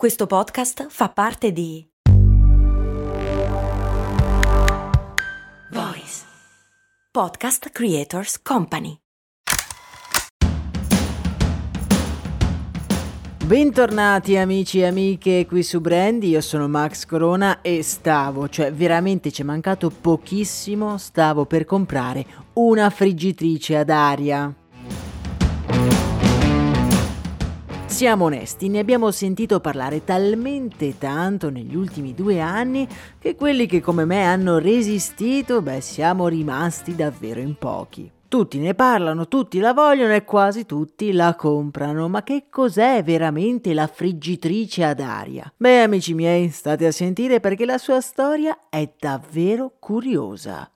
Questo podcast fa parte di Voice Podcast Creators Company. Bentornati amici e amiche qui su Brandy, io sono Max Corona e stavo, cioè veramente ci è mancato pochissimo, stavo per comprare una friggitrice ad aria. Siamo onesti, ne abbiamo sentito parlare talmente tanto negli ultimi due anni che quelli che come me hanno resistito, beh, siamo rimasti davvero in pochi. Tutti ne parlano, tutti la vogliono e quasi tutti la comprano. Ma che cos'è veramente la friggitrice ad aria? Beh, amici miei, state a sentire perché la sua storia è davvero curiosa.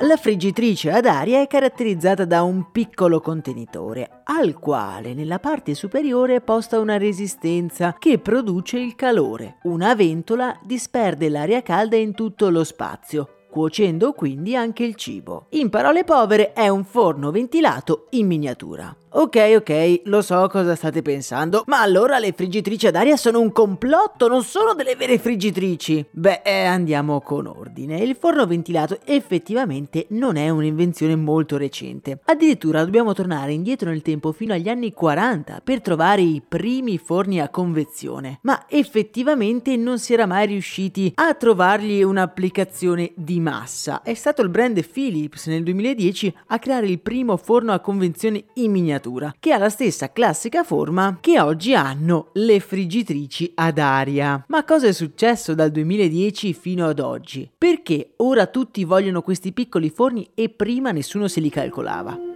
La friggitrice ad aria è caratterizzata da un piccolo contenitore, al quale nella parte superiore è posta una resistenza che produce il calore. Una ventola disperde l'aria calda in tutto lo spazio, cuocendo quindi anche il cibo. In parole povere è un forno ventilato in miniatura. Ok, ok, lo so cosa state pensando, ma allora le friggitrici ad aria sono un complotto, non sono delle vere friggitrici. Beh, eh, andiamo con ordine. Il forno ventilato effettivamente non è un'invenzione molto recente. Addirittura dobbiamo tornare indietro nel tempo fino agli anni 40 per trovare i primi forni a convezione, ma effettivamente non si era mai riusciti a trovargli un'applicazione di massa. È stato il brand Philips nel 2010 a creare il primo forno a convezione in miniatura miniatura, che ha la stessa classica forma che oggi hanno le friggitrici ad aria. Ma cosa è successo dal 2010 fino ad oggi? Perché ora tutti vogliono questi piccoli forni e prima nessuno se li calcolava?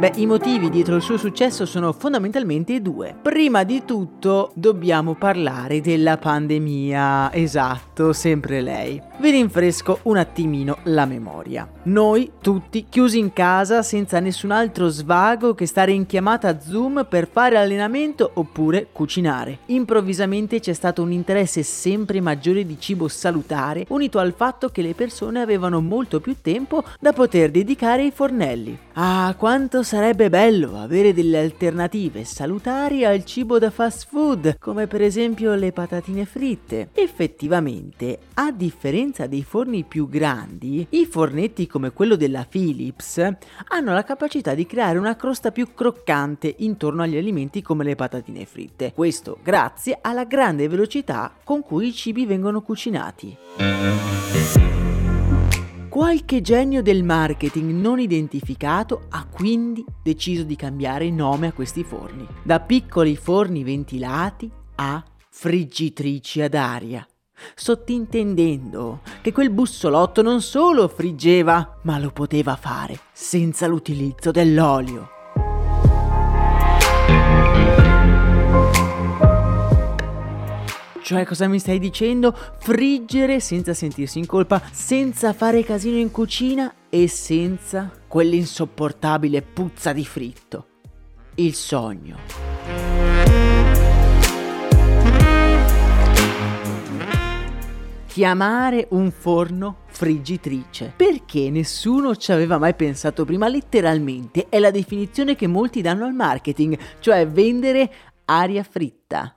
Beh, i motivi dietro il suo successo sono fondamentalmente due. Prima di tutto dobbiamo parlare della pandemia. Esatto, sempre lei. Vi rinfresco un attimino la memoria. Noi tutti chiusi in casa senza nessun altro svago che stare in chiamata Zoom per fare allenamento oppure cucinare. Improvvisamente c'è stato un interesse sempre maggiore di cibo salutare, unito al fatto che le persone avevano molto più tempo da poter dedicare ai fornelli. Ah, quanto sarebbe bello avere delle alternative salutari al cibo da fast food, come per esempio le patatine fritte. Effettivamente, a differenza dei forni più grandi, i fornetti come quello della Philips hanno la capacità di creare una crosta più croccante intorno agli alimenti come le patatine fritte. Questo grazie alla grande velocità con cui i cibi vengono cucinati. Qualche genio del marketing non identificato ha quindi deciso di cambiare nome a questi forni, da piccoli forni ventilati a friggitrici ad aria, sottintendendo che quel bussolotto non solo friggeva, ma lo poteva fare senza l'utilizzo dell'olio. Cioè, cosa mi stai dicendo? Friggere senza sentirsi in colpa, senza fare casino in cucina e senza quell'insopportabile puzza di fritto. Il sogno. Chiamare un forno friggitrice. Perché nessuno ci aveva mai pensato prima? Letteralmente è la definizione che molti danno al marketing, cioè vendere aria fritta.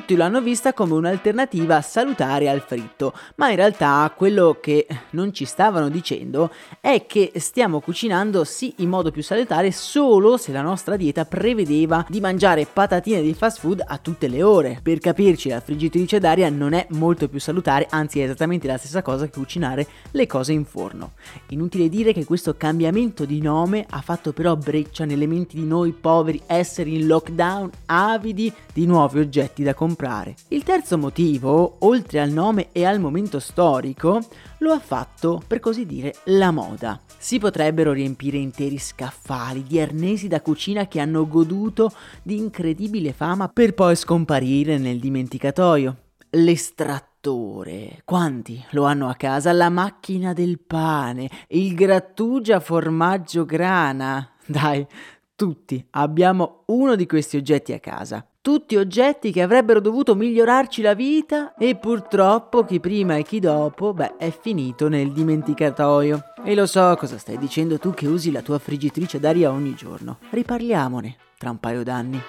Tutti lo hanno vista come un'alternativa salutare al fritto, ma in realtà quello che non ci stavano dicendo è che stiamo cucinando sì in modo più salutare solo se la nostra dieta prevedeva di mangiare patatine di fast food a tutte le ore. Per capirci, la friggitrice d'aria non è molto più salutare, anzi è esattamente la stessa cosa che cucinare le cose in forno. Inutile dire che questo cambiamento di nome ha fatto però breccia nelle menti di noi poveri esseri in lockdown avidi di nuovi oggetti da comprare. Il terzo motivo, oltre al nome e al momento storico, lo ha fatto, per così dire, la moda. Si potrebbero riempire interi scaffali di arnesi da cucina che hanno goduto di incredibile fama per poi scomparire nel dimenticatoio. L'estrattore, quanti lo hanno a casa? La macchina del pane, il grattugia formaggio grana. Dai, Tutti abbiamo uno di questi oggetti a casa. Tutti oggetti che avrebbero dovuto migliorarci la vita e purtroppo chi prima e chi dopo, beh, è finito nel dimenticatoio. E lo so cosa stai dicendo tu che usi la tua friggitrice d'aria ogni giorno. Riparliamone tra un paio d'anni.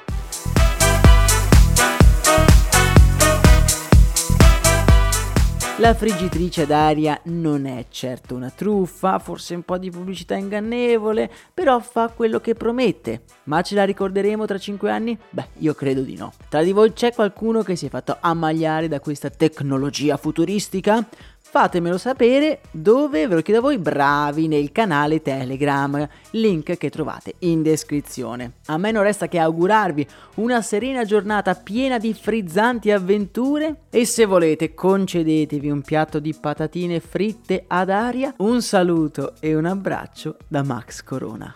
La friggitrice d'aria non è certo una truffa, forse un po' di pubblicità ingannevole, però fa quello che promette. Ma ce la ricorderemo tra 5 anni? Beh, io credo di no. Tra di voi c'è qualcuno che si è fatto ammagliare da questa tecnologia futuristica? Fatemelo sapere dove, ve lo chiedo a voi, bravi nel canale Telegram, link che trovate in descrizione. A me non resta che augurarvi una serena giornata piena di frizzanti avventure e se volete concedetevi un piatto di patatine fritte ad aria, un saluto e un abbraccio da Max Corona.